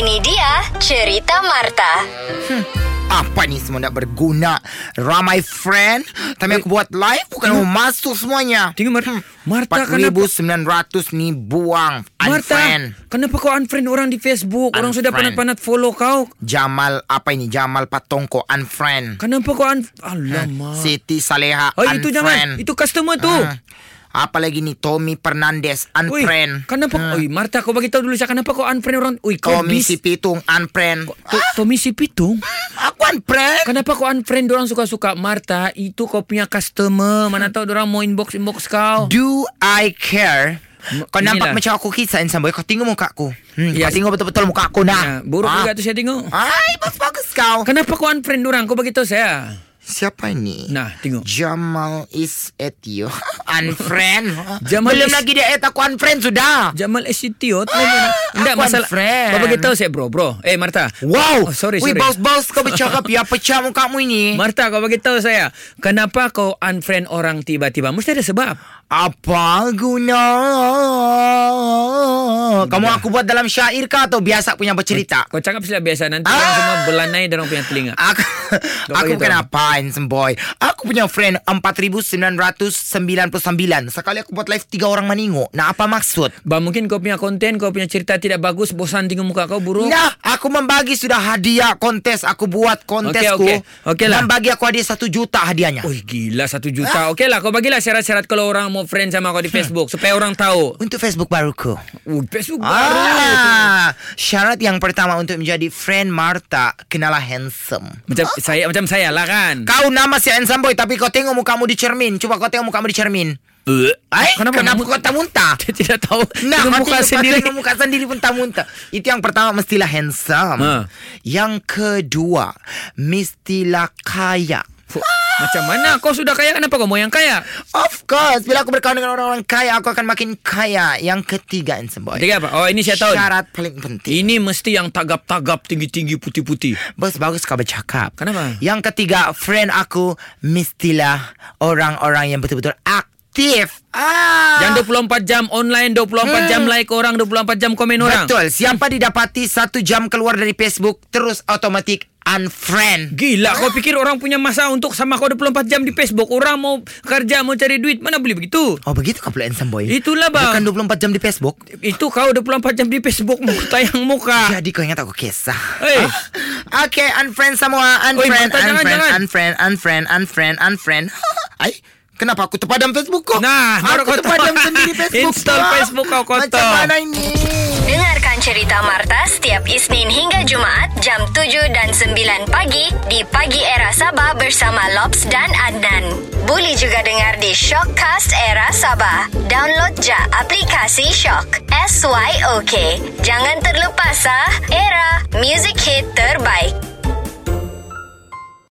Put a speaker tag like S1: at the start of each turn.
S1: Ini dia cerita Marta.
S2: Apa ni semua tak berguna? Ramai friend Tapi aku buat live Bukan mau masuk semuanya.
S3: Tengok Mar- Marta kenapa
S2: 4,900 ni buang.
S3: Marta
S2: Unfriend.
S3: Kenapa kau unfriend orang di Facebook? Orang sudah
S2: Unfriend.
S3: penat-penat follow kau.
S2: Jamal Apa ini? Jamal Patongko Unfriend.
S3: Kenapa kau un Alamak.
S2: Siti Saleha
S3: Oh
S2: Unfriend
S3: itu jangan. Itu customer tu.
S2: Ah. Apa lagi ni Tommy Fernandez
S3: Ui,
S2: Unfriend
S3: Kenapa Ui, Marta kau bagi tahu dulu saya Kenapa kau unfriend orang? Ui kau
S2: Tommy
S3: bis
S2: si Pitung Unfriend.
S3: To- Tommy si Pitung?
S2: Aku unfriend.
S3: Kenapa kau unfriend orang suka-suka? Marta Itu kau punya customer. Mana tahu orang mau inbox-inbox kau.
S2: Do I care? Kau nampak macam aku kisah insan boy Kau tengok muka aku. Hmm,
S3: Ya.
S2: Kau tengok betul-betul muka aku
S3: ya,
S2: nah
S3: Buruk
S2: Ah.
S3: juga tu saya tengok.
S2: Ay, bagus-bagus kau.
S3: Kenapa kau unfriend orang Kau bagi tahu saya.
S2: Siapa ini?
S3: Nah tengok.
S2: Jamal is at you Unfriend.
S3: Jamal
S2: Belum
S3: is-
S2: lagi dia at aku unfriend sudah.
S3: Jamal SCTO Enggak
S2: aku
S3: masalah
S2: unfriend.
S3: Kau bagi tahu saya bro bro. Eh Marta
S2: Wow.
S3: Oh, sorry,
S2: Wih
S3: sorry.
S2: baus-baus kau bercakap Ya pecah mukamu ini.
S3: Marta kau bagi tahu saya Kenapa kau unfriend orang tiba-tiba? Mesti ada sebab
S2: Apa guna Kamu aku buat dalam syair kah Atau biasa punya bercerita
S3: Kau cakap sila biasa Nanti
S2: Ah.
S3: orang semua belanai Dalam punya telinga
S2: Aku aku bukan
S3: tahu.
S2: apa handsome boy. Aku punya friend 4999. Sekali aku buat live tiga orang menengok. Nah apa maksud?
S3: Bah mungkin kau punya konten Kau punya cerita tidak bagus Bosan tengok muka kau buruk
S2: Nah, aku membagi sudah hadiah kontes. Aku buat kontesku.
S3: Okey, okey. Okey lah.
S2: Dan bagi aku hadiah satu juta hadiahnya.
S3: Oh gila satu juta Okey lah kau bagilah syarat-syarat Kalau orang mau friend sama kau di Facebook Supaya orang tahu
S2: Untuk Facebook baruku.
S3: Oh Facebook baru
S2: Ah, syarat yang pertama untuk menjadi friend Marta, kenalah handsome.
S3: Macam saya macam saya lah kan
S2: Kau nama si handsome boy tapi kau tengok mukamu di cermin. Coba kau tengok mukamu di cermin. Ay,
S3: Kenapa
S2: kenapa,
S3: muka-
S2: kau tak muntah?
S3: Tidak tahu
S2: Nah,
S3: Tengok
S2: muka
S3: muka sendiri
S2: Tengok muka sendiri pun tak muntah. Itu yang pertama mestilah handsome.
S3: Ha.
S2: Yang kedua, mestilah kaya.
S3: Fuh, Macam mana kau sudah kaya Kenapa kau mau yang kaya
S2: Of course, bila aku berkawan dengan orang-orang kaya, aku akan makin kaya. Yang ketiga, handsome boy.
S3: Tiga apa Oh ini saya tahu
S2: Syarat paling penting.
S3: Ini mesti yang tagap-tagap Tinggi-tinggi putih-putih
S2: Bos, bagus kau bercakap.
S3: Kenapa?
S2: Yang ketiga, friend aku mestilah orang-orang yang betul-betul aktif. Ah.
S3: Yang 24 jam online 24 jam like orang 24 jam komen orang.
S2: Betul. Siapa didapati satu jam keluar dari Facebook, terus otomatik unfriend.
S3: Gila kau pikir orang punya masa Untuk sama kau 24 jam di Facebook? Orang mau kerja Mau cari duit Mana boleh begitu?
S2: Oh begitu kau pula handsome boy.
S3: Itulah bang.
S2: Bukan 24 jam di Facebook?
S3: Itu kau 24 jam di Facebook Mau tayang muka.
S2: Jadi kau ingat aku kisah.
S3: Hey.
S2: Ah, Okay unfriend semua. Unfriend
S3: Martha, jangan,
S2: Unfriend
S3: jangan.
S2: Unfriend Unfriend Unfriend Unfriend. Ay Kenapa aku terpadam Facebook kau
S3: Nah,
S2: Aku
S3: kau
S2: terpadam sendiri Facebook
S3: Install
S2: kau.
S3: Facebook kau kotor.
S2: Macam mana ini
S1: Dengarkan cerita Marta setiap Isnin hingga Jumaat jam 7 dan 9 pagi di Pagi Era Sabah bersama Lobs dan Adnan. Boleh juga dengar di Shockcast Era Sabah. Download je aplikasi Shock. S-Y-O-K. Jangan terlepas ah. Era, music hit terbaik.